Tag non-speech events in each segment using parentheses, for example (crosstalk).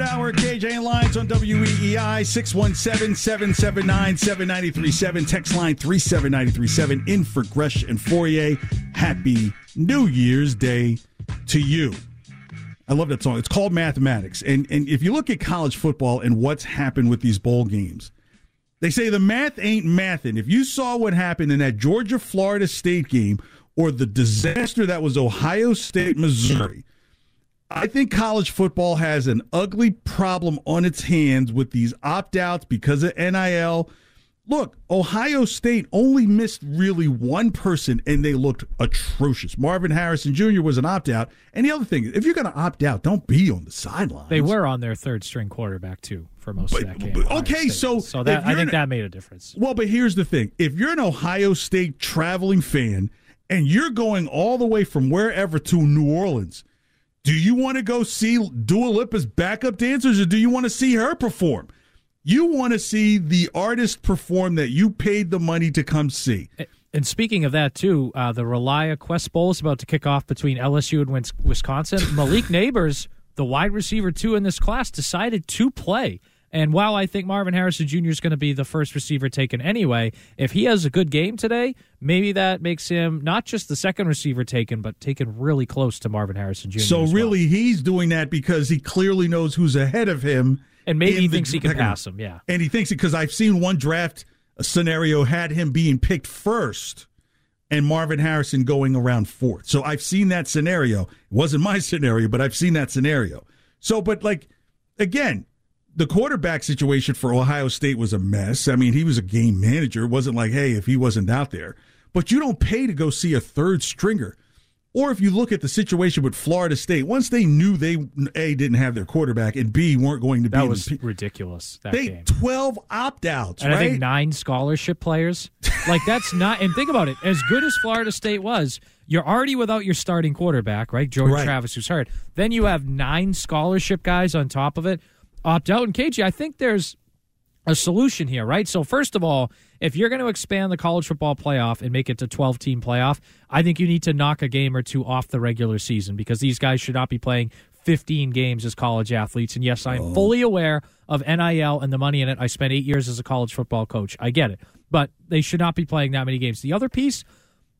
Third hour, KJ Lyons on WEEI, 617 779 7937. Text line 37937. In for Gresh and Fauria. Happy New Year's Day to you. I love that song. It's called Mathematics. And, and if you look at college football and what's happened with these bowl games, they say the math ain't mathin'. If you saw what happened in that Georgia Florida State game or the disaster that was Ohio State Missouri, I think college football has an ugly problem on its hands with these opt outs because of NIL. Look, Ohio State only missed really one person and they looked atrocious. Marvin Harrison Jr. was an opt out. And the other thing, if you're going to opt out, don't be on the sidelines. They were on their third string quarterback too for most But- of that game. but- okay, State. so so that I think an- that made a difference. Well, but here's the thing: if you're an Ohio State traveling fan and you're going all the way from wherever to New Orleans, do you want to go see Dua Lipa's backup dancers, or do you want to see her perform? You want to see the artist perform that you paid the money to come see. And speaking of that too, uh, the ReliaQuest Bowl is about to kick off between LSU and Wisconsin. Malik Nabers, the wide receiver two in this class, decided to play. And while I think Marvin Harrison Jr. is going to be the first receiver taken anyway, if he has a good game today, maybe that makes him not just the second receiver taken, but taken really close to Marvin Harrison Jr. So well. really, he's doing that because he clearly knows who's ahead of him, And maybe he thinks he can pass him, yeah. and he thinks it because I've seen one draft scenario had him being picked first, and Marvin Harrison going around fourth. So I've seen that scenario. It wasn't my (laughs) scenario, but I've seen that scenario. So, but like again, the quarterback situation for Ohio State was a mess. I mean, he was a game manager. It wasn't like, hey, if he wasn't out there. But you don't pay to go see a third stringer. Or if you look at the situation with Florida State, once they knew they A didn't have their quarterback and B weren't going to be That was the, ridiculous. That they game. twelve opt outs, And right? I think nine scholarship players. Like that's not. And think about it. As good as Florida State was, you're already without your starting quarterback, right? Jordan Right. Travis, who's hurt. Then you have nine scholarship guys on top of it. Opt out. And KG, I think there's a solution here, right? So first of all, if you're going to expand the college football playoff and make it to 12 team playoff, I think you need to knock a game or two off the regular season because these guys should not be playing 15 games as college athletes. And yes, I am fully aware of NIL and the money in it. I spent 8 years as a college football coach. I get it. But they should not be playing that many games. The other piece,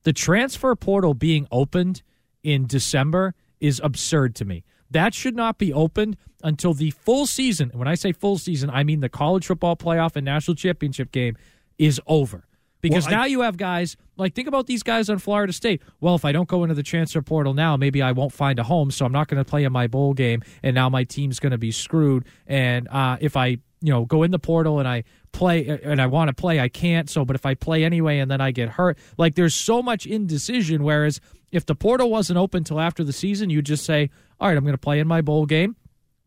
the transfer portal being opened in December is absurd to me. That should not be opened until the full season. And when I say full season, I mean the college football playoff and national championship game is over. Because Well, I- now you have guys like think about these guys on Florida State. Well, if I don't go into the transfer portal now, maybe I won't find a home, so I'm not going to play in my bowl game, and now my team's going to be screwed. And uh, if I you know go in the portal and I play and I want to play, I can't. So, but if I play anyway and then I get hurt, like there's so much indecision. Whereas if the portal wasn't open till after the season, you'd just say, all right, I'm going to play in my bowl game.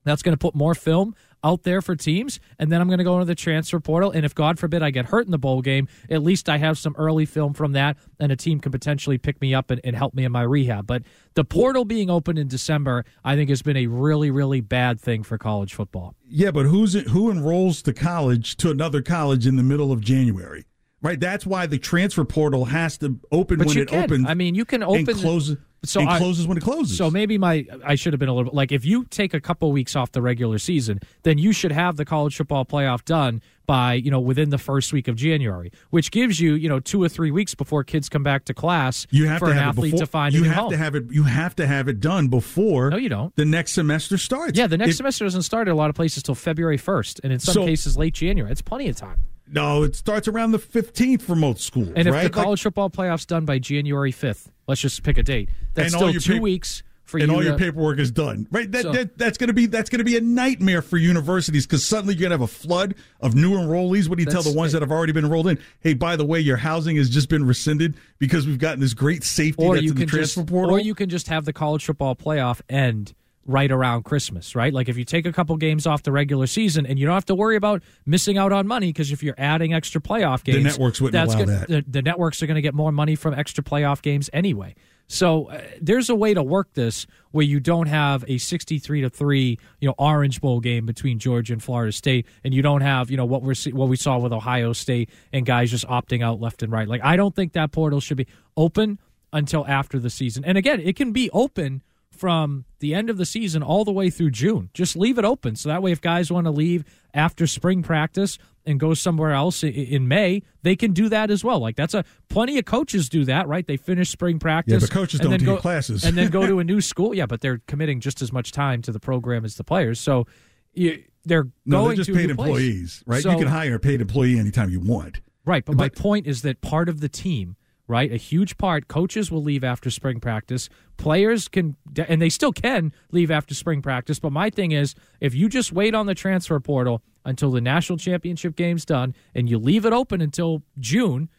That's going to put more film out there for teams, and then I'm going to go into the transfer portal. And if God forbid I get hurt in the bowl game, at least I have some early film from that, and a team can potentially pick me up and, and help me in my rehab. But the portal being open in December, I think, has been a really, really bad thing for college football. Yeah, but who's it, who enrolls to college to another college in the middle of January? Right. That's why the transfer portal has to open But when it can. opens. I mean, you can and open. close. So and I- closes when it closes. So maybe my I should have been a little bit like if you take a couple weeks off the regular season, then you should have the college football playoff done by you know within the first week of January, which gives you you know two or three weeks before kids come back to class you have for to an have athlete before, to find you have home. to have it. You have to have it done before. No, you don't. The next semester starts. yeah, the next If- semester doesn't start at a lot of places till February first, and in some So- cases late January. It's plenty of time. No, it starts around the fifteenth for most schools. And if right? the Like- college football playoffs done by January fifth, let's just pick a date. That's still two pa- weeks for and you. all your paperwork is done. Right? That, So- that that's going to be that's going to be a nightmare for universities because suddenly you're going to have a flood of new enrollees. What do you tell the ones that have already been enrolled in? Hey, by the way, your housing has just been rescinded because we've gotten this great safety or that's you in the can transfer just, portal. or you can just have the college football playoff end right around Christmas, right? Like if you take a couple games off the regular season and you don't have to worry about missing out on money because if you're adding extra playoff games, The networks wouldn't that's allow gonna- that. The, the networks are going to get more money from extra playoff games anyway. So uh, there's a way to work this where you don't have a 63 to 3, you know, Orange Bowl game between Georgia and Florida State and you don't have, you know, what we're what we saw with Ohio State and guys just opting out left and right. Like I don't think that portal should be open until after the season. And again, it can be open from the end of the season all the way through June. Just leave it open so that way if guys want to leave after spring practice and go somewhere else in May, they can do that as well. Like that's a plenty of coaches do that, right? They finish spring practice. Yeah, but coaches and don't then do go, classes. and then go to (laughs) a new school. Yeah, but they're committing just as much time to the program as the players. So you, they're no, going they're just to paid new place. employees, right? So- you can hire a paid employee anytime you want. Right, but, my point is that part of the team, right, a huge part, coaches will leave after spring practice. Players can, and they still can leave after spring practice. But my thing is, if you just wait on the transfer portal until the national championship game's done and you leave it open until June,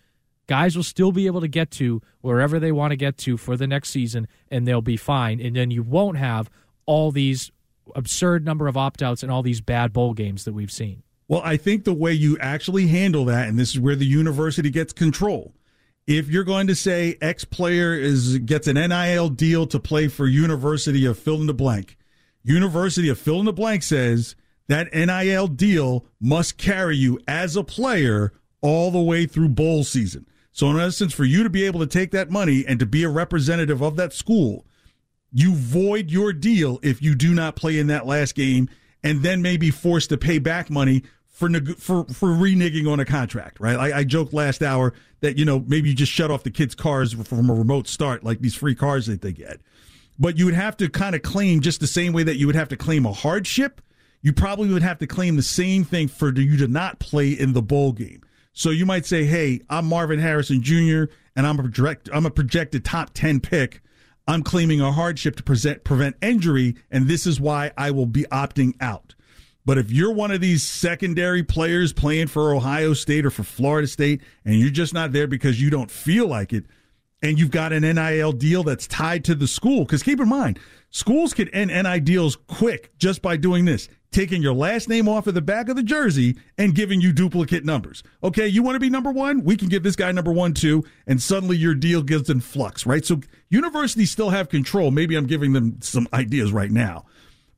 guys will still be able to get to wherever they want to get to for the next season, and they'll be fine. And then you won't have all these absurd number of opt outs and all these bad bowl games that we've seen. Well, I think the way you actually handle that, and this is where the university gets control. If you're going to say X player is gets an NIL deal to play for University of fill in the blank, University of fill in the blank says that NIL deal must carry you as a player all the way through bowl season. So, in essence, for you to be able to take that money and to be a representative of that school, you void your deal if you do not play in that last game and then may be forced to pay back money for for for reneging on a contract, right? I, I joked last hour that you know maybe you just shut off the kids' cars from a remote start, like these free cars that they get. But you would have to kind of claim just the same way that you would have to claim a hardship. You probably would have to claim the same thing for you to not play in the bowl game. So you might say, "Hey, I'm Marvin Harrison Jr. and I'm a project, I'm a projected top ten pick. I'm claiming a hardship to present, prevent injury, and this is why I will be opting out." But if you're one of these secondary players playing for Ohio State or for Florida State, and you're just not there because you don't feel like it, and you've got an NIL deal that's tied to the school, because keep in mind, schools can end NIL deals quick just by doing this taking your last name off of the back of the jersey and giving you duplicate numbers. Okay, you want to be number one? We can give this guy number one too, and suddenly your deal gets in flux, right? So universities still have control. Maybe I'm giving them some ideas right now.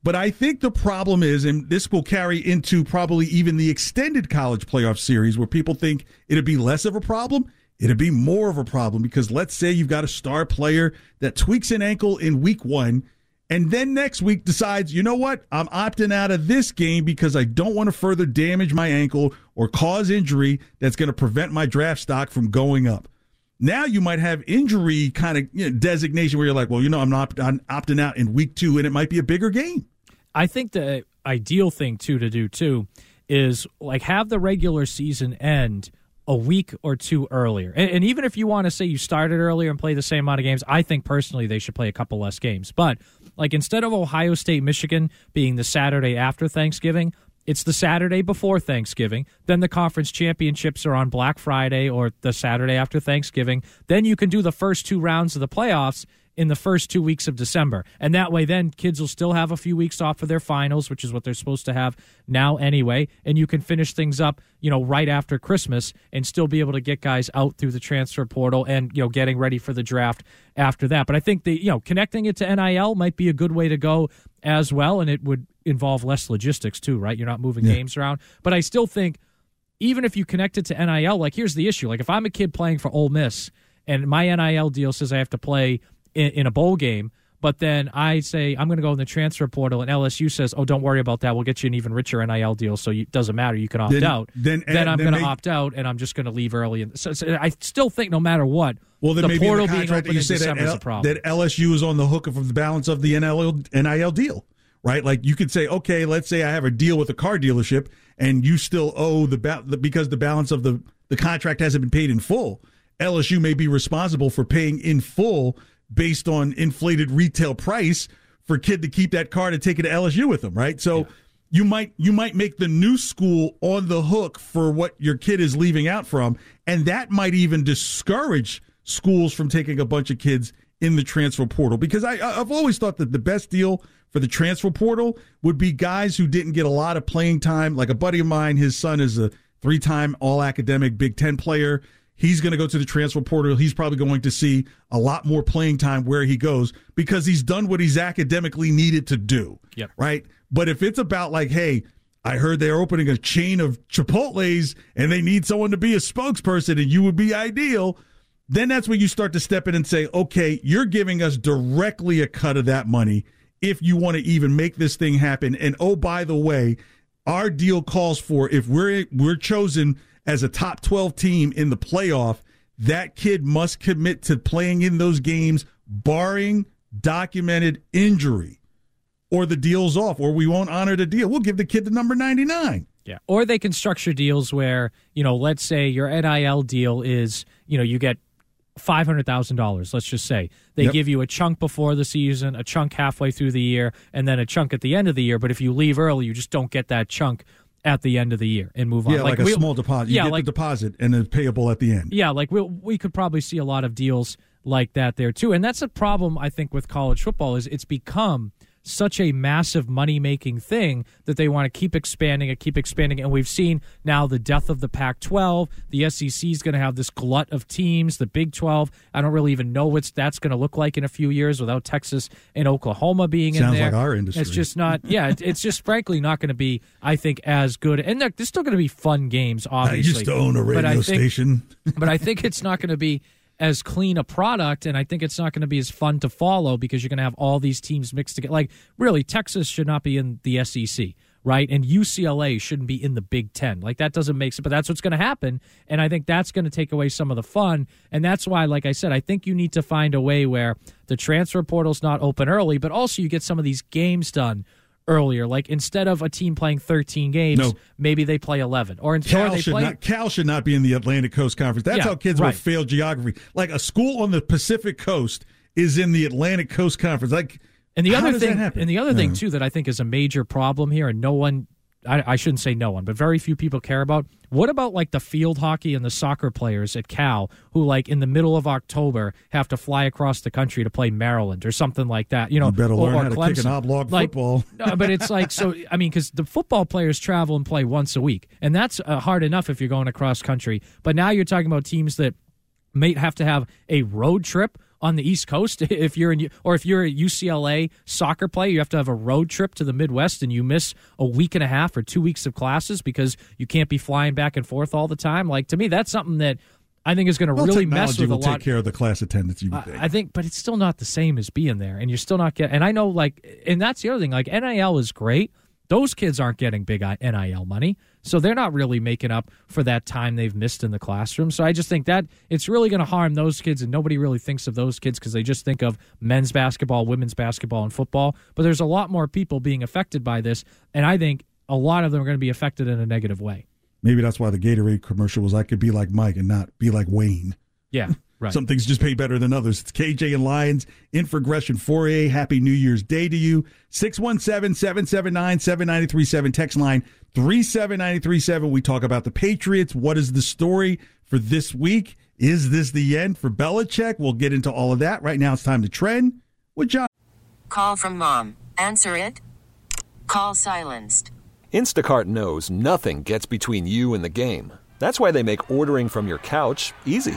But I think the problem is, and this will carry into probably even the extended college playoff series where people think it'd be less of a problem. It'd be more of a problem because let's say you've got a star player that tweaks an ankle in week one and then next week decides, you know what? I'm opting out of this game because I don't want to further damage my ankle or cause injury that's going to prevent my draft stock from going up. Now you might have injury kind of you know, designation where you're like, well, you know, I'm not I'm opting out in week two, and it might be a bigger game. I think the ideal thing too to do too is like have the regular season end a week or two earlier. And, and even if you want to say you started earlier and play the same amount of games, I think personally they should play a couple less games. But like instead of Ohio State Michigan being the Saturday after Thanksgiving, it's the Saturday before Thanksgiving. Then the conference championships are on Black Friday or the Saturday after Thanksgiving. Then you can do the first two rounds of the playoffs in the first two weeks of December. And that way, then kids will still have a few weeks off for their finals, which is what they're supposed to have now anyway. And you can finish things up, you know, right after Christmas and still be able to get guys out through the transfer portal and, you know, getting ready for the draft after that. But I think the, you know, connecting it to NIL might be a good way to go as well. And it would involve less logistics too, right? You're not moving Yeah. games around. But I still think even if you connect it to NIL, like here's the issue. Like if I'm a kid playing for Ole Miss and my NIL deal says I have to play in, in a bowl game. But then I say I'm going to go in the transfer portal, and LSU says, "Oh, don't worry about that. We'll get you an even richer NIL deal, so it doesn't matter. You can opt Then- out." then- then I'm going to opt out, and I'm just going to leave early. And so, so I still think no matter what, Well, then the maybe portal the being open you in say that, December is L- a problem. that LSU is on the hook for the balance of the NIL, NIL deal, right? Like you could say, okay, let's say I have a deal with a car dealership, and you still owe the, ba- the because the balance of the the contract hasn't been paid in full. LSU may be responsible for paying in full based on inflated retail price for kid to keep that car to take it to LSU with them, right? So. You might you might make the new school on the hook for what your kid is leaving out from, and that might even discourage schools from taking a bunch of kids in the transfer portal. Because I I've always thought that the best deal for the transfer portal would be guys who didn't get a lot of playing time. Like a buddy of mine, his son is a three time All Academic Big Ten player. He's going to go to the transfer portal. He's probably going to see a lot more playing time where he goes because he's done what he's academically needed to do. Yep. Right. But if it's about like, hey, I heard they're opening a chain of Chipotle's and they need someone to be a spokesperson and you would be ideal, then that's when you start to step in and say, okay, you're giving us directly a cut of that money if you want to even make this thing happen. And oh, by the way, our deal calls for if we're we're chosen as a top 12 team in the playoff, that kid must commit to playing in those games barring documented injury or the deal's off or we won't honor the deal. We'll give the kid the number 99. Yeah. Or they can structure deals where, you know, let's say your NIL deal is, you know, you get $500,000, let's just say. They Yep. give you a chunk before the season, a chunk halfway through the year, and then a chunk at the end of the year. But if you leave early, you just don't get that chunk at the end of the year and move on. Yeah, like, a we- small deposit. You yeah, get like the deposit and it's payable at the end. yeah, like we we could probably see a lot of deals like that there too. And that's a problem I think with college football is it's become such a massive money making thing that they want to keep expanding and keep expanding. And we've seen now the death of the Pac 12. The SEC is going to have this glut of teams. The Big 12, I don't really even know what that's going to look like in a few years without Texas and Oklahoma being in there. Sounds like our industry. It's just not, yeah, it- it's just frankly not going to be, I think, as good. And there's still going to be fun games, obviously. I used to own a But radio think- station. (laughs) but I think it's not going to be as clean a product, and I think it's not going to be as fun to follow because you're going to have all these teams mixed together. Like, really, Texas should not be in the SEC, right? And UCLA shouldn't be in the Big Ten. Like, that doesn't make sense, but that's what's going to happen. And I think that's going to take away some of the fun. And that's why, like I said, I think you need to find a way where the transfer portal's not open early, but also you get some of these games done earlier. Like, instead of a team playing 13 games, No. maybe they play 11. Or, or Cal they should play. not Cal should not be in the Atlantic Coast Conference. That's Yeah, how kids right. will fail geography. Like a school on the Pacific Coast is in the Atlantic Coast Conference. Like And the other thing, and the other thing too that I think is a major problem here, and no one, I, I shouldn't say no one, but very few people care about. What about like the field hockey and the soccer players at Cal who, like in the middle of October, have to fly across the country to play Maryland or something like that? You know, You better or, learn or how to kick an oblong Like, football. (laughs) no, but it's like so. I mean, because the football players travel and play once a week, and that's uh, hard enough if you're going across country. But now you're talking about teams that may have to have a road trip on the East Coast (laughs) if you're in or if you're a UCLA soccer player, you have to have a road trip to the Midwest and you miss a week and a half or two weeks of classes because you can't be flying back and forth all the time. Like to me, that's something that I think is going to well, really mess with a will take care of the class attendance. You think. I I think, but it's still not the same as being there, and you're still not getting. And I know, like, and that's the other thing. Like, NIL is great. Those kids aren't getting big NIL money, so they're not really making up for that time they've missed in the classroom. So I just think that it's really going to harm those kids, and nobody really thinks of those kids because they just think of men's basketball, women's basketball, and football. But there's a lot more people being affected by this, and I think a lot of them are going to be affected in a negative way. Maybe that's why the Gatorade commercial was I could be like Mike and not be like Wayne. Yeah, right. Some things just pay better than others. It's KJ and Lyons in for Gresham 4A. Happy New Year's Day to you. 617 779 7937. Text line 37937. We talk about the Patriots. What is the story for this week? Is this the end for Belichick? We'll get into all of that. Right now, it's time to trend with John. Call from mom. Answer it. Call silenced. Instacart knows nothing gets between you and the game. That's why they make ordering from your couch easy.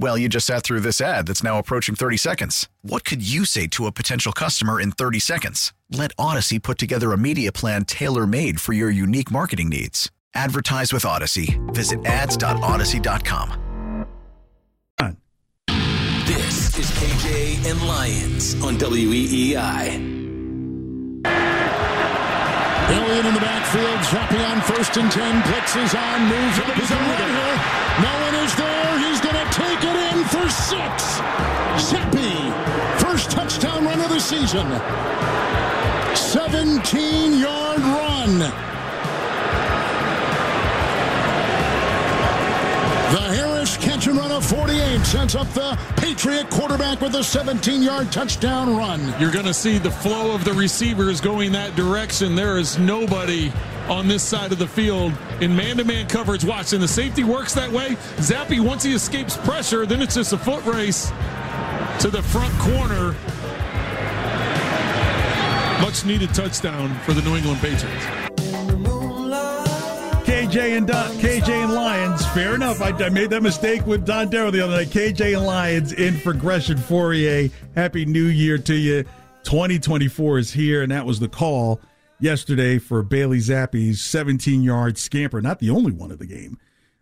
Well, you just sat through this ad that's now approaching 30 seconds. What could you say to a potential customer in 30 seconds? Let Audacy put together a media plan tailor made for your unique marketing needs. Advertise with Audacy. Visit ads.audacy.com. This is KJ and Lyons on WEEI. Elliott in the backfield, dropping on first and ten. Blitz is on, moves up his own here. No one is there. He's going to take it in for six. Zappe, first touchdown run of the season. 17 yard run. The Harris 48 sets up the Patriot quarterback with a 17 yard touchdown run. You're going to see the flow of the receivers going that direction. There is nobody on this side of the field in man-to-man coverage. Watch, and the safety works that way. Zappe, once he escapes pressure, then it's just a foot race to the front corner. Much needed touchdown for the New England Patriots. KJ and Don, KJ and Lyons. Fair enough. I, I made that mistake with Don Darrow the other night. KJ and Lyons in for Fauria. Happy New Year to you. 2024 is here, and that was the call yesterday for Bailey Zappe's 17 yard scamper. Not the only one of the game.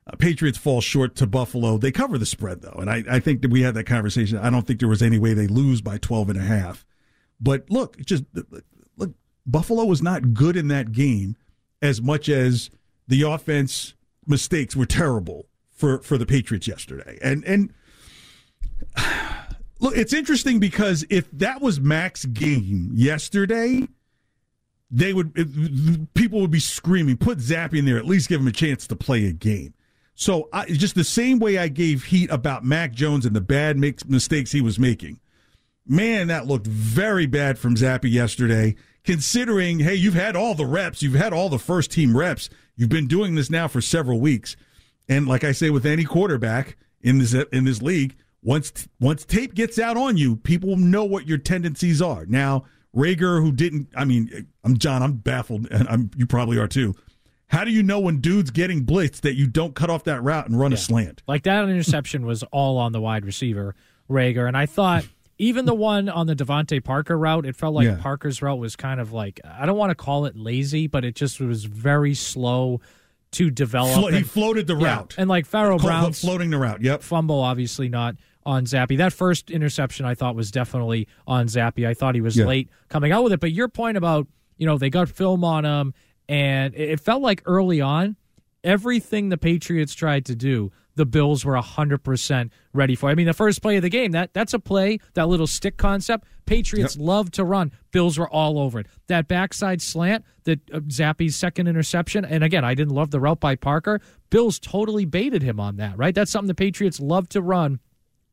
Uh, Patriots fall short to Buffalo. They cover the spread, though. And I, I think that we had that conversation. I don't think there was any way they lose by 12 and a half. But look, just look, Buffalo was not good in that game as much as the offense mistakes were terrible for, for the Patriots yesterday. And and (sighs) look, it's interesting because if that was Mac's game yesterday, they would people would be screaming, put Zappe in there, at least give him a chance to play a game. So I, just the same way I gave heat about Mac Jones and the bad make, mistakes he was making. Man, that looked very bad from Zappe yesterday. Considering, hey, you've had all the reps, you've had all the first team reps, you've been doing this now for several weeks, and like I say with any quarterback in this in this league, once once tape gets out on you, people know what your tendencies are. Now, Reagor, who didn't, I mean, I'm John, I'm baffled, and I'm you probably are too. How do you know when dude's getting blitzed that you don't cut off that route and run Yeah. a slant? Like that interception was all on the wide receiver, Reagor. And I thought even the one on the DeVante Parker route, it felt like Yeah. Parker's route was kind of like, I don't want to call it lazy, but it just was very slow to develop. Flo- he floated the Yeah, route. And like Pharaoh Brown floating the route. Yep. fumble, obviously not on Zappe. That first interception I thought was definitely on Zappe. I thought he was Yeah. late coming out with it. But your point about, you know, they got film on him, and it felt like early on, everything the Patriots tried to do, the Bills were 100% ready for. I mean, the first play of the game, that that's a play, that little stick concept. Patriots love to run. Bills were all over it. That backside slant, that uh, Zappe's second interception, and again, I didn't love the route by Parker. Bills totally baited him on that, right? That's something the Patriots love to run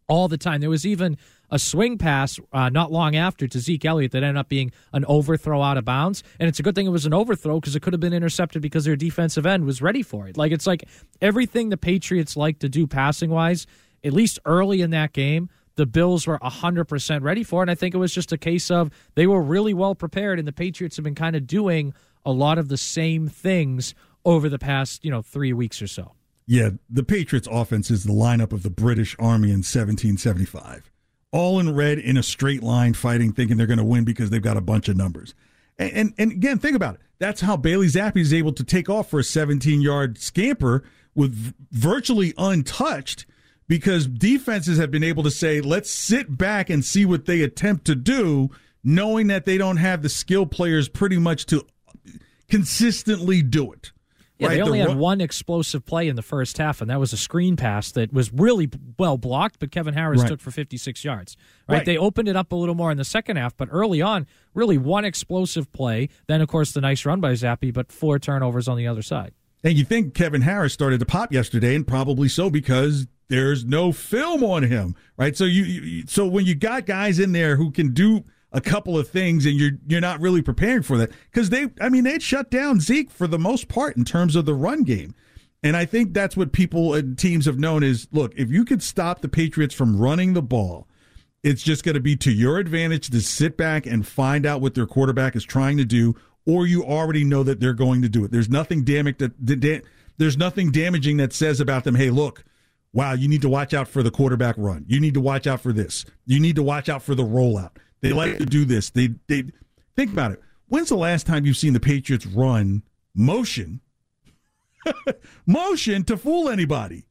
all the time. There was even a swing pass uh, not long after to Zeke Elliott that ended up being an overthrow out of bounds. And it's a good thing it was an overthrow because it could have been intercepted because their defensive end was ready for it. Like it's like everything the Patriots like to do passing wise, at least early in that game, the Bills were 100% ready for. And I think it was just a case of they were really well prepared, and the Patriots have been kind of doing a lot of the same things over the past, you know, three weeks or so. Yeah, the Patriots offense is the lineup of the British Army in 1775. All in red in a straight line fighting, thinking they're going to win because they've got a bunch of numbers. And, and, and again, think about it. That's how Bailey Zappe is able to take off for a 17 yard scamper with virtually untouched because defenses have been able to say, let's sit back and see what they attempt to do, knowing that they don't have the skill players pretty much to consistently do it. Yeah, right? they only The had one explosive play in the first half, and that was a screen pass that was really well blocked, but Kevin Harris Right. took for 56 yards. Right? Right. They opened it up a little more in the second half, but early on, really one explosive play. Then, of course, the nice run by Zappe, but four turnovers on the other side. And you think Kevin Harris started to pop yesterday, and probably so because there's no film on him, right? So you, you so when you got guys in there who can do a couple of things, and you're you're not really preparing for that because they, I mean, they'd shut down Zeke for the most part in terms of the run game, and I think that's what people and teams have known is look if you could stop the Patriots from running the ball. It's just going to be to your advantage to sit back and find out what their quarterback is trying to do, or you already know that they're going to do it. There's nothing damage that da- there's nothing damaging that says about them. Hey, look, wow, you need to watch out for the quarterback run. You need to watch out for this. You need to watch out for the rollout. They like to do this. They they think about it. When's the last time you've seen the Patriots run motion, (laughs) motion to fool anybody?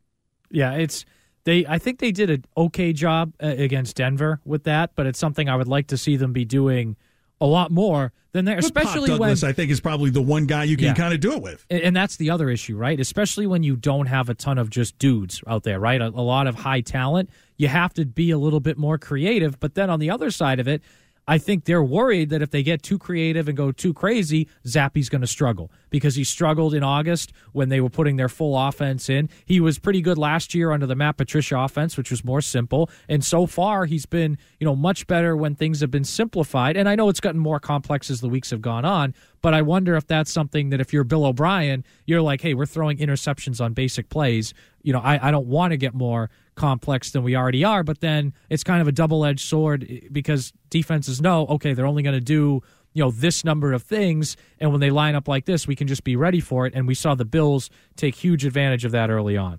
Yeah, it's they. I think they did an okay job uh, against Denver with that, but it's something I would like to see them be doing a lot more than that, But Pop especially when I think, is probably the one guy you can Yeah. kind of do it with. And, and that's the other issue, right? Especially when you don't have a ton of just dudes out there, right? A, a lot of high talent. You have to be a little bit more creative. But then on the other side of it, I think they're worried that if they get too creative and go too crazy, Zappe's going to struggle because he struggled in August when they were putting their full offense in. He was pretty good last year under the Matt Patricia offense, which was more simple. And so far, he's been, you know, much better when things have been simplified. And I know it's gotten more complex as the weeks have gone on, but I wonder if that's something that if you're Bill O'Brien, you're like, hey, we're throwing interceptions on basic plays. You know, I, I don't want to get more complex than we already are, but then it's kind of a double edged sword because defenses know, okay, they're only going to do, you know, this number of things. And when they line up like this, we can just be ready for it. And we saw the Bills take huge advantage of that early on.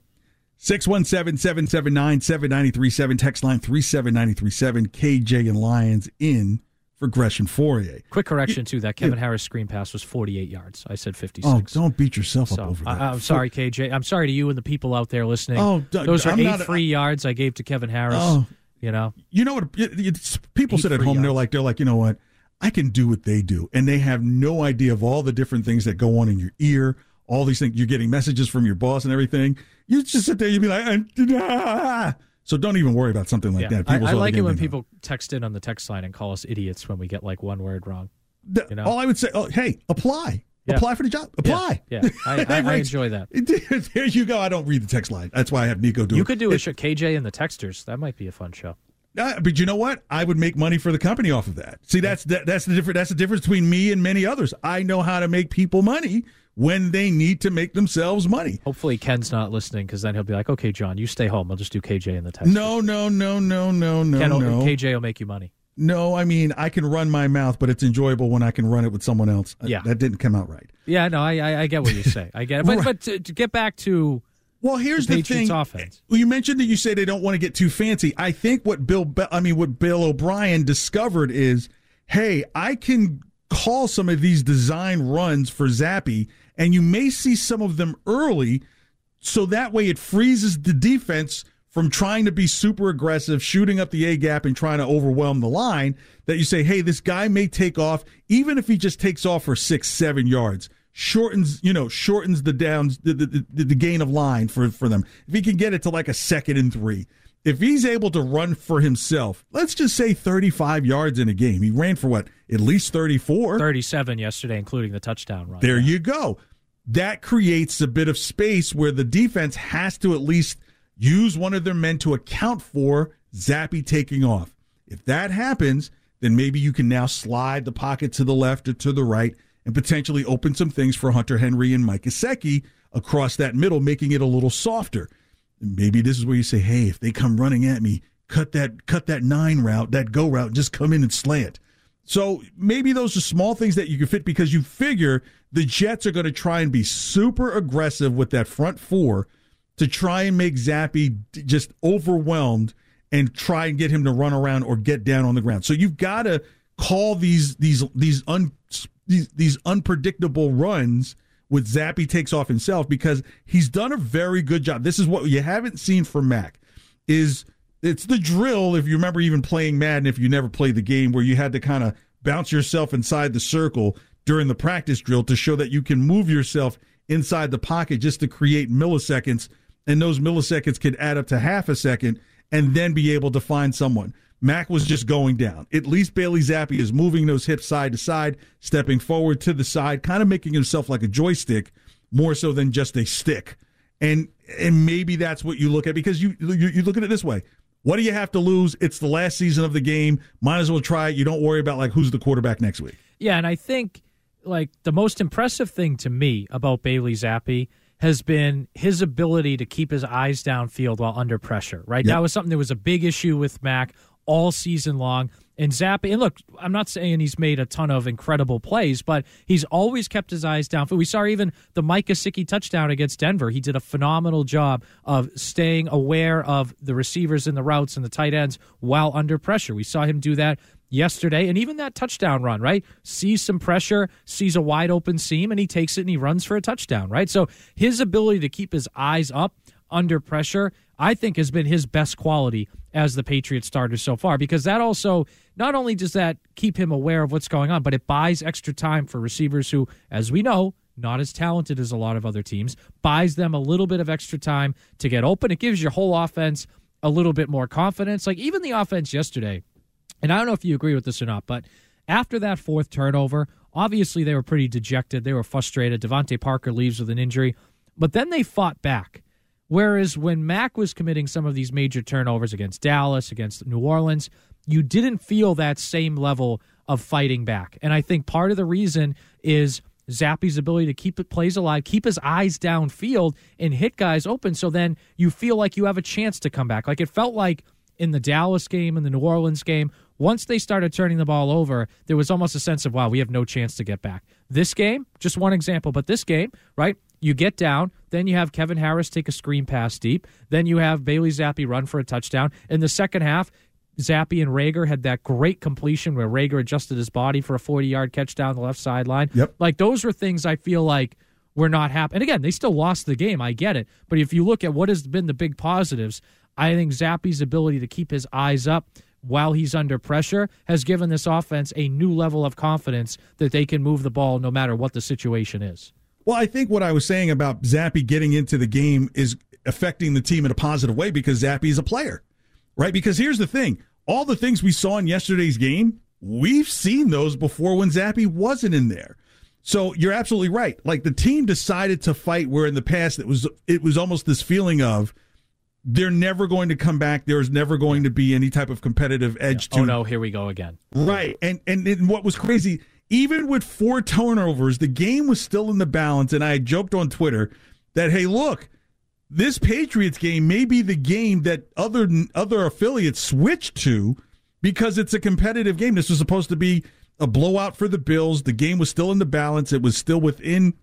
617 779 7937. Text line 37937. KJ and Lyons in for Gresham Fauria. Quick correction, too. That Kevin Harris screen pass was 48 yards. I said 56. Oh, don't beat yourself up over that. I, am sorry, KJ. I'm sorry to you and the people out there listening. Oh, those are I'm eight free yards I gave to Kevin Harris. Oh. You know, You know what? it- people Eight sit at home. They're like, they're like, you know what? I can do what they do, and they have no idea of all the different things that go on in your ear. All these things you're getting messages from your boss and everything. You just sit there. You be like, ah. ah, ah, ah. So don't even worry about something like yeah. that. I, I like it when people text in on the text line and call us idiots when we get like one word wrong. The- you know? All I would say, oh, hey, apply. Yeah. Apply for the job. Apply. Yeah, yeah. (laughs) I, I, I enjoy that. (laughs) there you go. I don't read the text line. That's why I have Nico do it. You could do a It- show, KJ and the Texters. That might be a fun show. Uh, but you know what? I would make money for the company off of that. See, that's that, that's the difference. That's the difference between me and many others. I know how to make people money when they need to make themselves money. Hopefully Ken's not listening because then he'll be like, "Okay, John, you stay home. I'll just do KJ in the Texters." No, no, no, no, no, no, Ken no. KJ will make you money. No, I mean I can run my mouth, but it's enjoyable when I can run it with someone else. Uh, Yeah. that didn't come out right. Yeah, no, I I, I get what you say. I get it. (laughs) But Right. but to, to get back to Well, here's the the, thing. offense. You mentioned that you say they don't want to get too fancy. I think what Bill, Be- I mean, what Bill O'Brien discovered is, hey, I can call some of these design runs for Zappe, and you may see some of them early, so that way it freezes the defense from trying to be super aggressive, shooting up the A gap and trying to overwhelm the line. That you say, hey, this guy may take off, even if he just takes off for six, seven yards shortens you know shortens the downs the, the, the, the gain of line for for them if he can get it to like a second and three if he's able to run for himself let's just say 35 yards in a game. He ran for what? At least 34 37 yesterday, including the touchdown run. there you go. That creates a bit of space where the defense has to at least use one of their men to account for Zappe taking off. If that happens then maybe you can now slide the pocket to the left or to the right and potentially open some things for Hunter Henry and Mike Gesicki across that middle, making it a little softer. Maybe this is where you say, "Hey, if they come running at me, cut that cut that nine route, that go route, just come in and slant." So maybe those are small things that you can fit because you figure the Jets are going to try and be super aggressive with that front four to try and make Zappe just overwhelmed and try and get him to run around or get down on the ground. So you've got to call these these these un these, these unpredictable runs with Zappe takes off himself because he's done a very good job. This is what you haven't seen from Mac is it's the drill if you remember even playing Madden if you never played the game where you had to kind of bounce yourself inside the circle during the practice drill to show that you can move yourself inside the pocket just to create milliseconds, and those milliseconds could add up to half a second and then be able to find someone. Mac was just going down. At least Bailey Zappe is moving those hips side to side, stepping forward to the side, kind of making himself like a joystick more so than just a stick. And and maybe that's what you look at because you you, you look at it this way. What do you have to lose? It's the last season of the game. Might as well try it. You don't worry about like who's the quarterback next week. Yeah, and I think like the most impressive thing to me about Bailey Zappe has been his ability to keep his eyes downfield while under pressure. Right, Yep. that was something that was a big issue with Mac all season long. And Zappe, and look, I'm not saying he's made a ton of incredible plays, but he's always kept his eyes downfield. We saw even the Mike Gesicki touchdown against Denver. He did a phenomenal job of staying aware of the receivers and the routes and the tight ends while under pressure. We saw him do that yesterday and even that touchdown run, right? Sees some pressure, sees a wide open seam, and he takes it and he runs for a touchdown, right? So his ability to keep his eyes up under pressure, I think, has been his best quality as the Patriots starter so far because that also not only does that keep him aware of what's going on, but it buys extra time for receivers who, as we know, not as talented as a lot of other teams, buys them a little bit of extra time to get open. It gives your whole offense a little bit more confidence. Like even the offense yesterday, and I don't know if you agree with this or not, but after that fourth turnover, obviously they were pretty dejected. They were frustrated. DeVante Parker leaves with an injury, but then they fought back. Whereas when Mac was committing some of these major turnovers against Dallas, against New Orleans, you didn't feel that same level of fighting back. And I think part of the reason is Zappe's ability to keep it plays alive, keep his eyes downfield, and hit guys open. So then you feel like you have a chance to come back. Like it felt like in the Dallas game and the New Orleans game, once they started turning the ball over, there was almost a sense of, wow, we have no chance to get back. This game, just one example, but this game, right? You get down, then you have Kevin Harris take a screen pass deep, then you have Bailey Zappe run for a touchdown. In the second half, Zappe and Reagor had that great completion where Reagor adjusted his body for a 40 yard catch down the left sideline. Yep. Like those were things I feel like were not happening. And again, they still lost the game. I get it. But if you look at what has been the big positives, I think Zappe's ability to keep his eyes up while he's under pressure has given this offense a new level of confidence that they can move the ball no matter what the situation is. Well, I think what I was saying about Zappe getting into the game is affecting the team in a positive way because Zappe is a player, right? Because here's the thing all the things we saw in yesterday's game, we've seen those before when Zappe wasn't in there. So you're absolutely right. Like the team decided to fight where in the past it was it was almost this feeling of they're never going to come back. There's never going to be any type of competitive edge oh, to Oh no, here we go again. Right. And, and and what was crazy, even with four turnovers, the game was still in the balance. And I joked on Twitter that, hey, look, this Patriots game may be the game that other other affiliates switched to because it's a competitive game. This was supposed to be a blowout for the Bills. The game was still in the balance. It was still within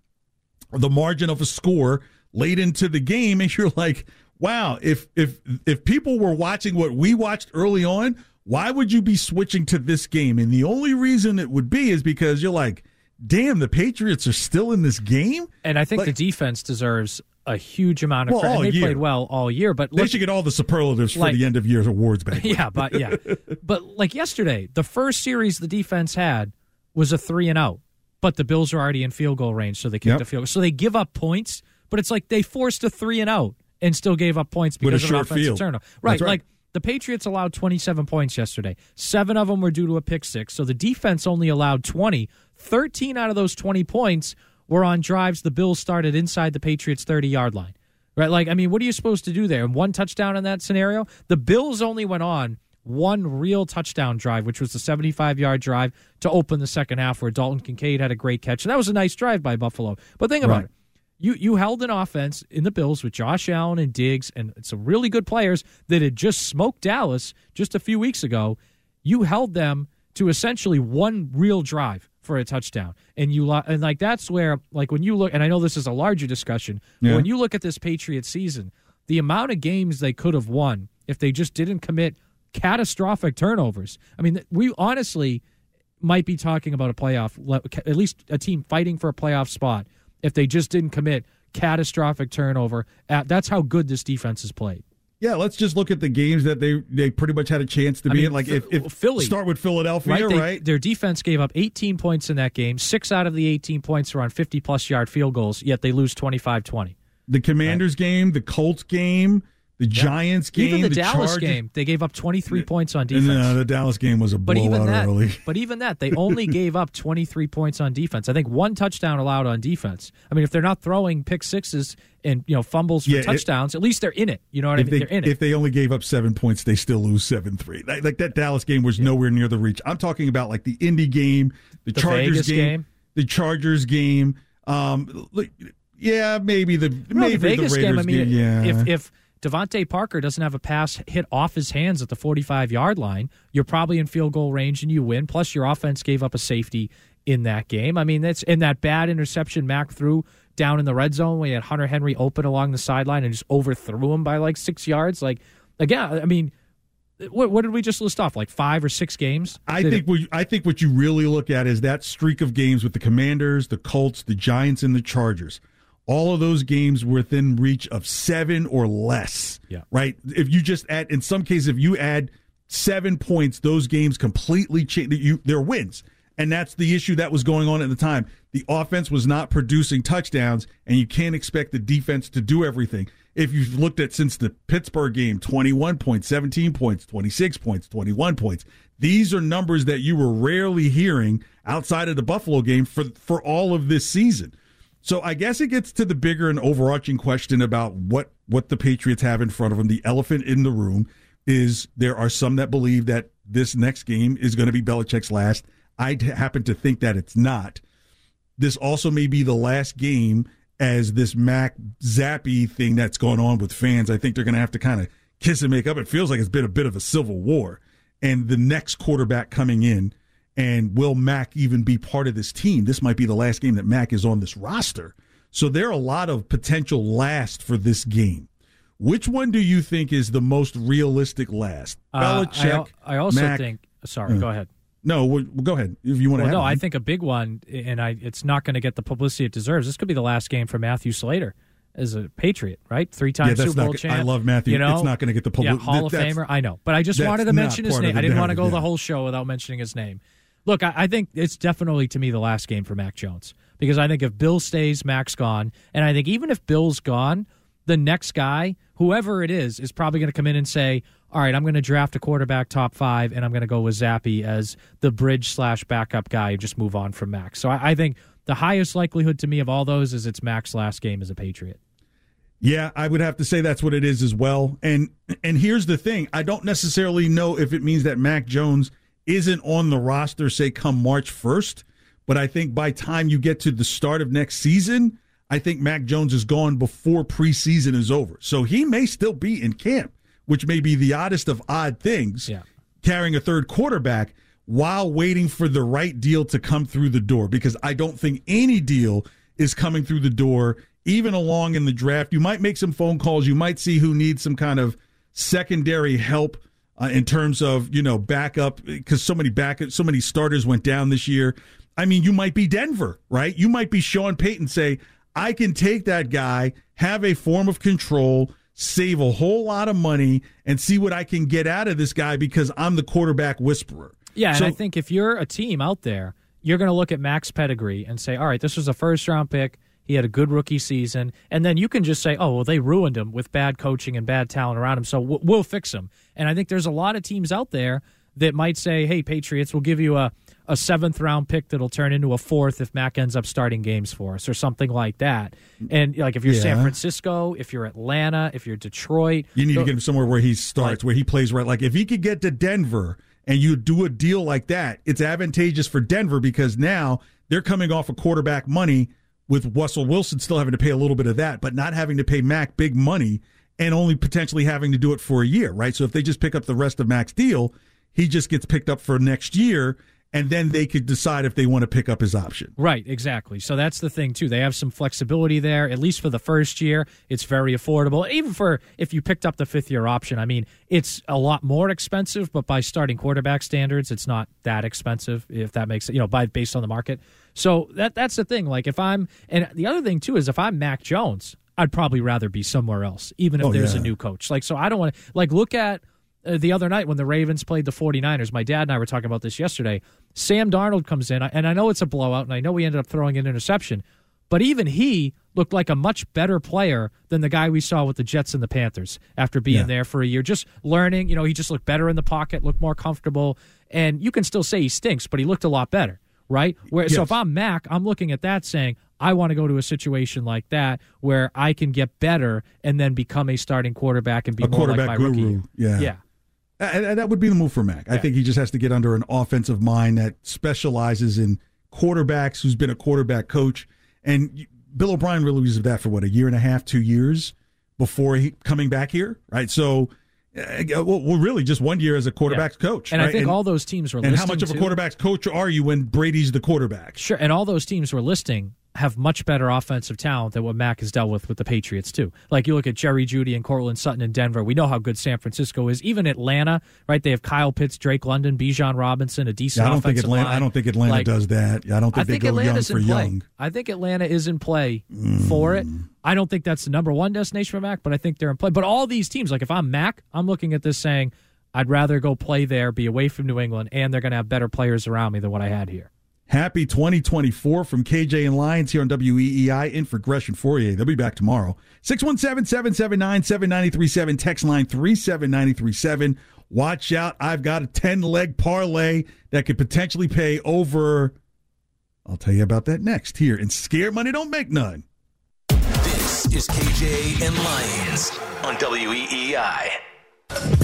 the margin of a score late into the game, and you're like, wow, if if if people were watching what we watched early on, why would you be switching to this game? And the only reason it would be is because you're like, damn, the Patriots are still in this game. And I think Like- the defense deserves a huge amount of Well, credit. they year. played well all year, but They look- should get all the superlatives for the end of year awards back. (laughs) yeah, but yeah, (laughs) but like yesterday, the first series the defense had was a three and out, but the Bills are already in field goal range, so they kicked Yep. a field goal. So they give up points, but it's like they forced a three and out and still gave up points because of an offensive field. turnover. Right, right. like the Patriots allowed 27 points yesterday. Seven of them were due to a pick six, so the defense only allowed 20. 13 out of those 20 points were on drives the Bills started inside the Patriots 30 yard line. Right? Like, I mean, what are you supposed to do there? And one touchdown in that scenario? The Bills only went on one real touchdown drive, which was the 75 yard drive to open the second half, where Dalton Kincaid had a great catch. And that was a nice drive by Buffalo. But think about Right. it. You, you held an offense in the Bills with Josh Allen and Diggs and some really good players that had just smoked Dallas just a few weeks ago. You held them to essentially one real drive for a touchdown, and you and like that's where like when you look, and I know this is a larger discussion, but when you look at this Patriots season, the amount of games they could have won if they just didn't commit catastrophic turnovers. I mean, we honestly might be talking about a playoff, at least a team fighting for a playoff spot if they just didn't commit catastrophic turnover. At, that's how good this defense has played. Yeah, let's just look at the games that they they pretty much had a chance to I be mean, in. Like if, if Philly start with Philadelphia, They- right? Their defense gave up 18 points in that game. Six out of the 18 points were on 50 plus yard field goals, yet they lose 25 20. The Commanders game, the Colts game, the Giants game, Even the, Dallas Chargers- game, they gave up 23 points on defense. uh, the Dallas game was a but blowout even that, early. but even that, they only (laughs) gave up 23 points on defense. I think one touchdown allowed on defense. I mean, if they're not throwing pick sixes and you know fumbles for Yeah, it- touchdowns, at least they're in it. You know what I mean? they they're in it. if they only gave up seven points, they still lose seven three. Like, like that Dallas game was nowhere near the reach. I'm talking about like the Indy game, the, The Chargers game, game. the Chargers game. Um, yeah, maybe the No, maybe the Vegas the Raiders game. I mean, yeah. if if DeVante Parker doesn't have a pass hit off his hands at the 45 yard line, you're probably in field goal range and you win. Plus, your offense gave up a safety in that game. I mean, that's in that bad interception Mac threw down in the red zone when he had Hunter Henry open along the sideline and just overthrew him by like six yards. Like again, I mean. What, what did we just list off? Like five or six games? I think what I think what you really look at is that streak of games with the Commanders, the Colts, the Giants, and the Chargers. All of those games were within reach of seven or less. Yeah. Right. If you just add, in some cases, if you add seven points, those games completely change. You they're wins, and that's the issue that was going on at the time. The offense was not producing touchdowns, and you can't expect the defense to do everything. If you've looked at since the Pittsburgh game, 21 points, 17 points, 26 points, 21 points. These are numbers that you were rarely hearing outside of the Buffalo game for for all of this season. So I guess it gets to the bigger and overarching question about what what the Patriots have in front of them. The elephant in the room is there are some that believe that this next game is going to be Belichick's last. I happen to think that it's not. This also may be the last game as this Mac Zappe thing that's going on with fans. I think they're going to have to kind of kiss and make up. It feels like it's been a bit of a civil war. And the next quarterback coming in, and will Mac even be part of this team? This might be the last game that Mac is on this roster. So there are a lot of potential last for this game. Which one do you think is the most realistic last? Uh, Belichick. I I, also think. Sorry, Uh, go ahead. No, well, go ahead if you want to. Well, no, I think a big one, and I it's not going to get the publicity it deserves. This could be the last game for Matthew Slater as a Patriot, right? Three time Yeah, Super Bowl not champ. I love Matthew. You know, It's not gonna get the publi- Yeah, Hall of that- that's- Famer. I know, but I just wanted to mention his name. I didn't want to go narrative, the whole show without mentioning his name. Look, I, I think it's definitely to me the last game for Mac Jones because I think if Bill stays, Mac's gone, and I think even if Bill's gone, the next guy, whoever it is, is probably going to come in and say, "All right, I'm going to draft a quarterback top five, and I'm going to go with Zappe as the bridge slash backup guy and just move on from Mac." So I, I think the highest likelihood to me of all those is it's Mac's last game as a Patriot. Yeah, I would have to say that's what it is as well. And and here's the thing: I don't necessarily know if it means that Mac Jones isn't on the roster, say come March first. But I think by time you get to the start of next season, I think Mac Jones is gone before preseason is over. So he may still be in camp, which may be the oddest of odd things. Yeah. Carrying a third quarterback while waiting for the right deal to come through the door because I don't think any deal is coming through the door even along in the draft. You might make some phone calls. You might see who needs some kind of secondary help uh, in terms of you know backup because so many back so many starters went down this year. I mean, you might be Denver, right? You might be Sean Payton. Say, I can take that guy, have a form of control, save a whole lot of money, and see what I can get out of this guy because I'm the quarterback whisperer. Yeah, So- and I think if you're a team out there, you're going to look at Mac's pedigree and say, all right, this was a first round pick. He had a good rookie season. And then you can just say, oh, well, they ruined him with bad coaching and bad talent around him. So we'll, we'll fix him. And I think there's a lot of teams out there that might say, hey, Patriots, we'll give you a, a seventh round pick that'll turn into a fourth if Mac ends up starting games for us or something like that. And like if you're San Francisco, if you're Atlanta, if you're Detroit, You need to get him somewhere where he starts, where he plays right. Like if he could get to Denver and you do a deal like that, it's advantageous for Denver because now they're coming off of quarterback money with Russell Wilson still having to pay a little bit of that, but not having to pay Mac big money and only potentially having to do it for a year, right? So if they just pick up the rest of Mac's deal, he just gets picked up for next year, and then they could decide if they want to pick up his option. Right, exactly. So that's the thing too. They have some flexibility there. At least for the first year, it's very affordable. Even for if you picked up the fifth year option, I mean, it's a lot more expensive, but by starting quarterback standards, it's not that expensive. If that makes it, you know, by based on the market. So that that's the thing. Like if I'm, and the other thing too is if I'm Mac Jones, I'd probably rather be somewhere else, even if Oh, there's yeah. a new coach. Like, so I don't want to, like, look at uh, the other night when the Ravens played the 49ers. My dad and I were talking about this yesterday. Sam Darnold comes in, and I know it's a blowout, and I know we ended up throwing an interception, but even he looked like a much better player than the guy we saw with the Jets and the Panthers after being Yeah. there for a year. Just learning, you know, he just looked better in the pocket, looked more comfortable, and you can still say he stinks, but he looked a lot better, right? Where so if I'm Mac, I'm looking at that saying, I want to go to a situation like that where I can get better and then become a starting quarterback and be A more like quarterback my guru. year. Yeah. Yeah. And, that would be the move for Mac. I think he just has to get under an offensive mind that specializes in quarterbacks, who's been a quarterback coach. And Bill O'Brien really was that for what, a year and a half, two years before he coming back here, right? So, Uh, well, well, really just one year as a quarterback's coach. And I right? think all those teams were And how much of a quarterback's coach are you when Brady's the quarterback? Sure, and all those teams were listing have much better offensive talent than what Mac has dealt with with the Patriots too. Like you look at Jerry Jeudy and Courtland Sutton in Denver. We know how good San Francisco is. Even Atlanta, right? They have Kyle Pitts, Drake London, Bijan Robinson, a decent. Yeah, I don't think Atlanta. line. I don't think Atlanta Like, does that. I don't think I they think go Atlanta's young for play. young. I think Atlanta is in play mm. for it. I don't think that's the number one destination for Mac, but I think they're in play. But all these teams, like if I'm Mac, I'm looking at this saying, I'd rather go play there, be away from New England, and they're going to have better players around me than what I had here. Happy 2024 from KJ and Lyons here on WEEI in for Gresh and Fauria. They'll be back tomorrow. 617 779 7937. Text line 37937. Watch out. I've got a 10 leg parlay that could potentially pay over. I'll tell you about that next here. And scare money don't make none. This is KJ and Lyons on WEEI.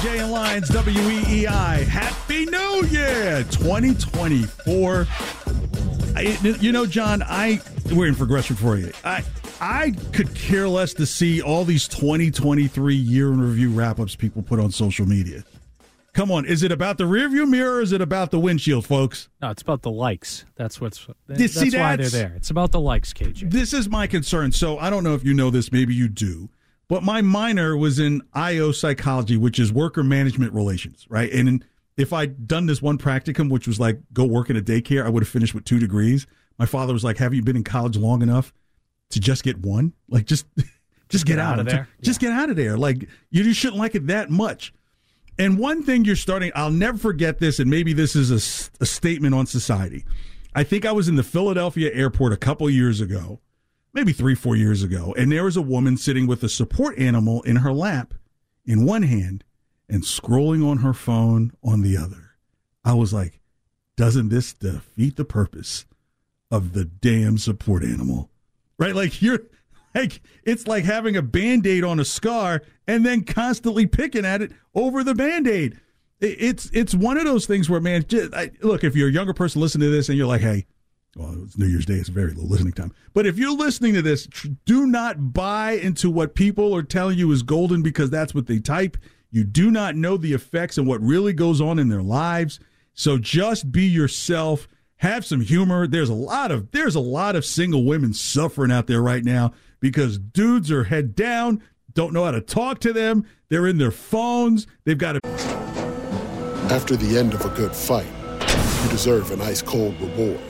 KJ and Lyons, WEEI. Happy New Year 2024. I, you know, John, I we're in for Gresh and Fauria. I I could care less to see all these 2023 year in review wrap ups people put on social media. Come on, is it about the rearview mirror or is it about the windshield, folks? No, it's about the likes. That's what's. That's see, why they're there. It's about the likes, KJ. This is my concern. So I don't know if you know this, maybe you do, but my minor was in IO psychology, which is worker management relations, right? And in, if I'd done this one practicum, which was like go work in a daycare, I would have finished with two degrees. My father was like, "Have you been in college long enough to just get one? Like just (laughs) just get, get out, out of there? Just get out of there. Like you just shouldn't like it that much." And one thing you're starting, I'll never forget this, and maybe this is a statement on society. I think I was in the Philadelphia airport a couple years ago, maybe three, four years ago, and there was a woman sitting with a support animal in her lap in one hand and scrolling on her phone on the other. I was like, doesn't this defeat the purpose of the damn support animal? Right? Like you're like it's like having a band-aid on a scar and then constantly picking at it over the band-aid. It's it's one of those things where man, just, I, look, if you're a younger person listening to this and you're like, hey, well, it's New Year's Day, it's very low listening time. But if you're listening to this, tr- do not buy into what people are telling you is golden because that's what they type. You do not know the effects and what really goes on in their lives. So just be yourself. Have some humor. There's a lot of there's a lot of single women suffering out there right now because dudes are head down, don't know how to talk to them. They're in their phones. They've got to After the end of a good fight, you deserve an ice cold reward.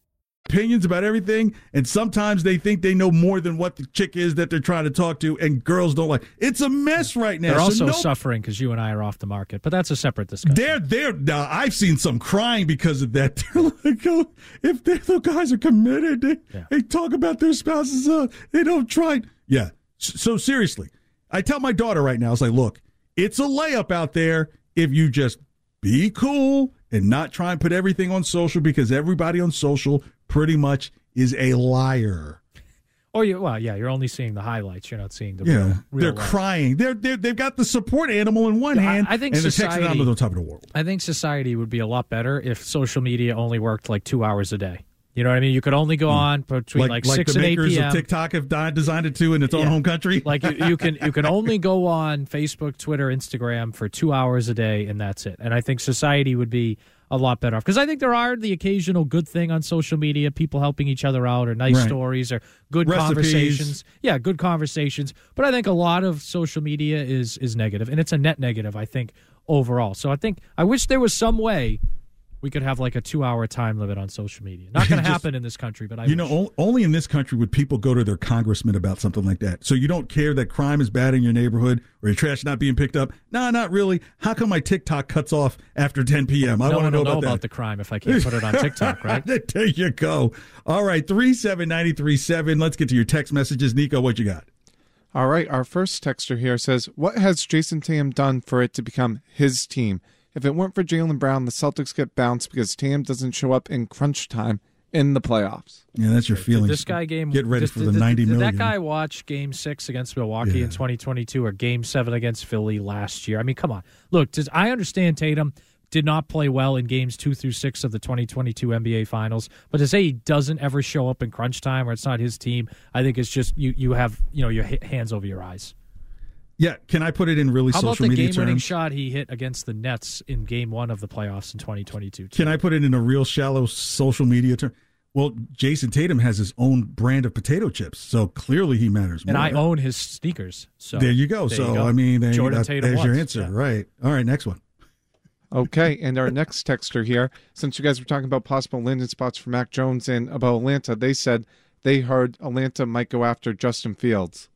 Opinions about everything, and sometimes they think they know more than what the chick is that they're trying to talk to, and girls don't like. It's a mess right now. They're So also no- suffering because you and I are off the market, but that's a separate discussion. They're they're now. I've seen some crying because of that. (laughs) They're like, oh, if they, the guys are committed, they, they talk about their spouses. Uh, they don't try. Yeah. So seriously, I tell my daughter right now, I was like, look, it's a layup out there if you just be cool and not try and put everything on social because everybody on social pretty much is a liar. Oh, or you, well, yeah, you're only seeing the highlights. You're not seeing the Yeah, real. real they're life. crying. They're, they're they've got the support animal in one hand, I think and society, texting on top of the world. I think society would be a lot better if social media only worked like two hours a day. You know what I mean? You could only go hmm. on between like, like six the and eight makers p.m. of TikTok have designed it to in its own Yeah. home country. (laughs) like you, you can you can only go on Facebook, Twitter, Instagram for two hours a day, and that's it. And I think society would be a lot better off because I think there are the occasional good thing on social media, people helping each other out, or nice Right. stories, or good Recipes. conversations. Yeah, good conversations. But I think a lot of social media is is negative, and it's a net negative. I think overall. So I think I wish there was some way. We could have like a two-hour time limit on social media. Not going (laughs) to happen in this country, but I you wish. know, o- only in this country would people go to their congressman about something like that. So you don't care that crime is bad in your neighborhood or your trash not being picked up? Nah, not really. How come my TikTok cuts off after 10 p.m.? I no want to know will know about, about the crime if I can't put it on TikTok, (laughs) right? there you go. All right, three seven ninety three seven. Let's get to your text messages. Nico, what you got? All right, our first texter here says, "What has Jayson Tatum done for it to become his team? If it weren't for Jaylen Brown, the Celtics get bounced because Tatum doesn't show up in crunch time in the playoffs." Yeah, that's your feelings. This guy game. Get ready did- for the did- ninety did million. that guy watch Game Six against Milwaukee in 2022 or Game Seven against Philly last year? I mean, come on. Look, does, I understand Tatum did not play well in games two through six of the 2022 NBA Finals, but to say he doesn't ever show up in crunch time or it's not his team, I think it's just you. You have you know your hands over your eyes. Yeah, can I put it in really How about the game-winning terms? shot he hit against the Nets in Game One of the playoffs in 2022? Can I put it in a real shallow social media term? Well, Jayson Tatum has his own brand of potato chips, so clearly he matters. And more. I own his sneakers. So there you go. there so you go. I mean, there, Jordan that- Tatum there's your answer, Yeah. right? All right, next one. Okay, and our next texter here, since you guys were talking about possible landing spots for Mac Jones and about Atlanta, they said they heard Atlanta might go after Justin Fields.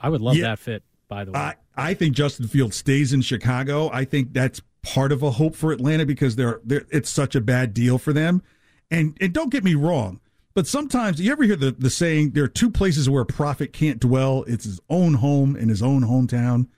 I would love Yeah. that fit. By the way, I, I think Justin Fields stays in Chicago. I think that's part of a hope for Atlanta because they're, they're it's such a bad deal for them. And and don't get me wrong, but sometimes you ever hear the, the saying there are two places where a prophet can't dwell. It's his own home and his own hometown.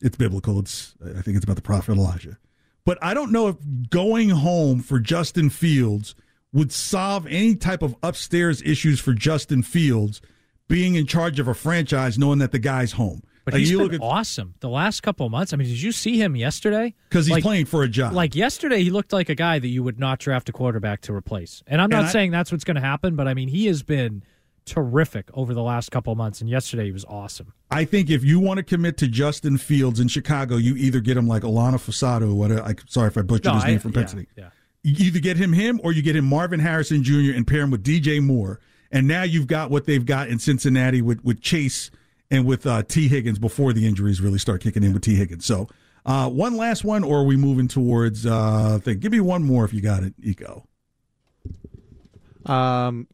It's biblical. It's I think it's about the prophet Elijah. But I don't know if going home for Justin Fields would solve any type of upstairs issues for Justin Fields being in charge of a franchise knowing that the guy's home. But Like, he's you been at awesome the last couple of months. I mean, did you see him yesterday? because he's Like- playing for a job. Like yesterday, he looked like a guy that you would not draft a quarterback to replace. And I'm not And I- saying that's what's going to happen, but I mean, he has been terrific over the last couple of months. And yesterday, he was awesome. I think if you want to commit to Justin Fields in Chicago, you either get him like Alana Fasado, or what? I, sorry if I butchered No, his I- name from yeah, Pennsylvania. yeah. You either get him him, or you get him Marvin Harrison Jr. and pair him with DJ Moore, and now you've got what they've got in Cincinnati with with Chase and with uh, Tee Higgins before the injuries really start kicking in with Tee Higgins. So. Uh, one last one, or are we moving towards? Uh, thing? Give me one more if you got it, Eco. Um,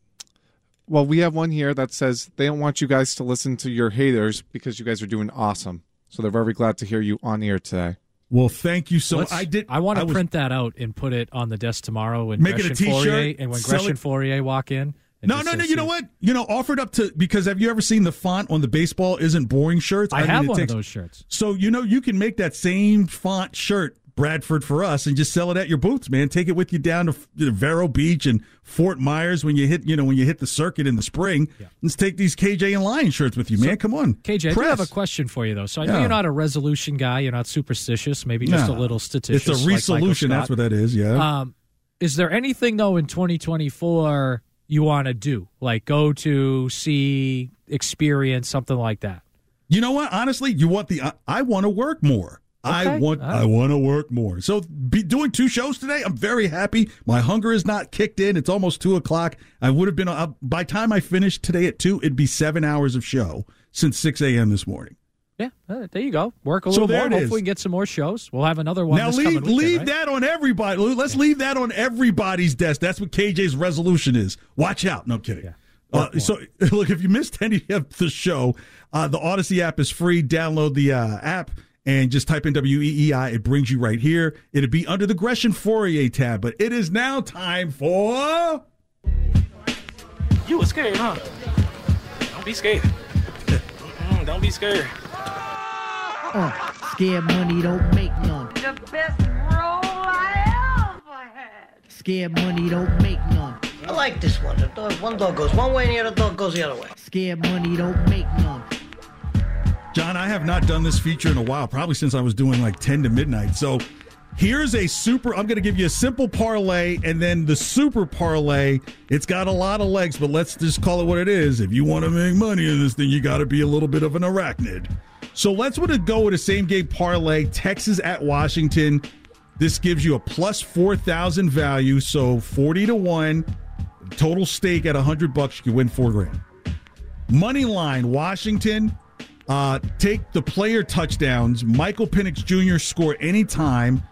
well, we have one here that says they don't want you guys to listen to your haters because you guys are doing awesome. So they're very glad to hear you on air today. Well, thank you so. Let's- I did. I want to was- print that out and put it on the desk tomorrow when Make it Gresh a and t-shirt, Fauria and when sell Gresh and it- Fauria walk in. No, no, no. You know what? You know, offered up to because have you ever seen the font on the baseball isn't boring shirts? I, mean, have it one takes- of those shirts. So you know you can make that same font shirt, Bradford, for us, and just sell it at your booths, man. Take it with you down to, to Vero Beach and Fort Myers when you hit, you know, when you hit the circuit in the spring. Let's take these KJ and Lion shirts with you, man. Come on, KJ, I do have a question for you though. So I know Yeah. you're not a resolution guy. You're not superstitious. Maybe just No. a little statitious. It's a like resolution. that's what that is. Yeah. Um, is there anything though in 2024 you want to do, like go to see, experience something like that? You know what? Honestly, you want the I, I want to work more. I want right. I want to work more. So be doing two shows today. I'm very happy. My hunger is not kicked in. It's almost two o'clock. I would have been uh, by time I finished today at two. It'd be seven hours of show since six a.m. this morning. Yeah, uh, there you go. Work a So little there more. it is. Hopefully, we get some more shows. We'll have another one. now this leave weekend, leave right? that on everybody. Let's leave that on everybody's desk. That's what KJ's resolution is. Watch out. No I'm kidding. Uh, so (laughs) look, if you missed any of the show, uh, the Audacy app is free. Download the uh, app and just type in WEEI. It brings you right here. It'll be under the Gresh and Fauria tab. But it is now time for. You was scared, huh? Don't be scared. (laughs) Mm-mm, don't be scared. Uh, scared money don't make none. The best roll I ever had. Scared money don't make none. I like this one. The dog, one dog goes one way and the other dog goes the other way. Scared money don't make none. John, I have not done this feature in a while, probably since I was doing like 10 to midnight. So Here's a super. I'm going to give you a simple parlay and then the super parlay. It's got a lot of legs, but let's just call it what it is. If you want to make money in this thing, you got to be a little bit of an arachnid. So let's want to go with a same game parlay. Texas at Washington. This gives you a plus four thousand value, so forty to one. Total stake at hundred bucks, you can win four grand. Money line Washington. Uh, take the player touchdowns. Michael Penix Jr. score anytime.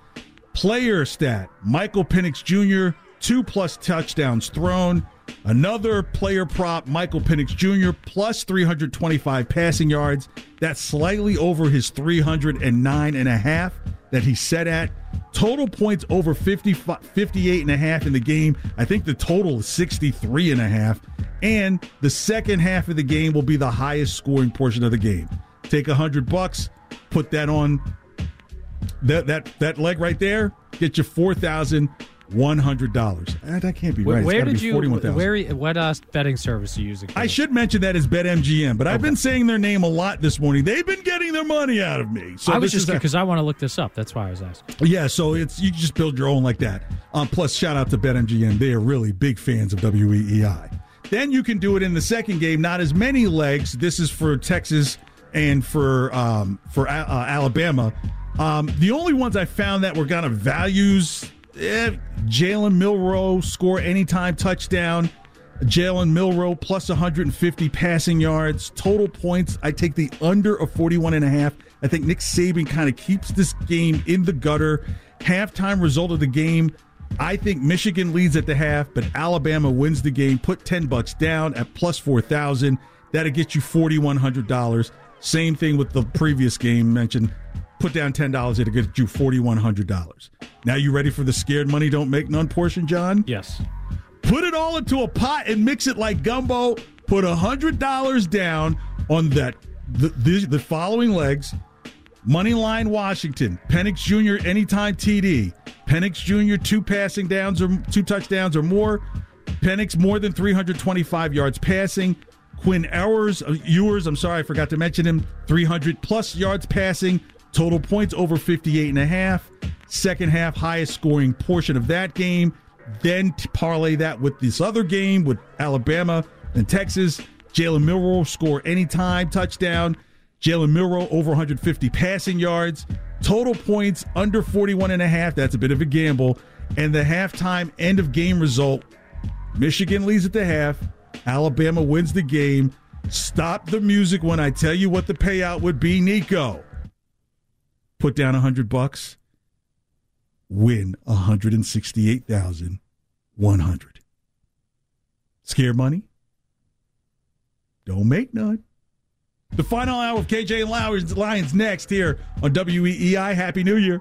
Player stat Michael Penix Jr., two plus touchdowns thrown. Another player prop, Michael Penix Jr., plus 325 passing yards. That's slightly over his 309 and a half that he set at. Total points over 50, 58 and a half in the game. I think the total is 63 and a half. And the second half of the game will be the highest scoring portion of the game. Take a hundred bucks, put that on that that that leg right there, get you four thousand one hundred dollars. That can't be right. Where It's did you? 41,000. Where? What uh, betting service are you using? I should mention that as BetMGM, but I've been saying their name a lot this morning. They've been getting their money out of me. So I was just because I want to look this up. That's why I was asking. yeah, so it's you just build your own like that. Um, plus, shout out to BetMGM; they are really big fans of WEEI. Then you can do it in the second game. Not as many legs. This is for Texas and for um, for uh, Alabama. Um, the only ones I found that were kind of values: eh, Jalen Milroe score anytime touchdown. Jalen Milroe plus 150 passing yards. Total points, I take the under of 41 and a half. I think Nick Saban kind of keeps this game in the gutter. Halftime result of the game, I think Michigan leads at the half, but Alabama wins the game. Put 10 bucks down at plus 4,000. That'll get you $4,100. Same thing with the previous game mentioned. Put down $10, it'll get you $4,100. Now you ready for the scared money don't make none portion, John? Yes. Put it all into a pot and mix it like gumbo. Put hundred dollars down on that the, the the following legs. Money line Washington, Penix Jr. anytime TD, Penix Jr. two passing downs or two touchdowns or more, Penix more than 325 yards passing, Quinn Ewers, uh, Ewers, I'm sorry I forgot to mention him, 300 plus yards passing, total points over 58 and a half, second half highest scoring portion of that game, then parlay that with this other game with Alabama and Texas, Jalen Milroe score anytime touchdown. Jalen Milroe over 150 passing yards. Total points under 41 and a half. That's a bit of a gamble. And the halftime end of game result Michigan leads at the half. Alabama wins the game. Stop the music when I tell you what the payout would be, Nico. Put down a 100 bucks. Win 168,100. Scare money? Don't make none. The final hour of KJ and Lyons next here on WEEI. Happy New Year.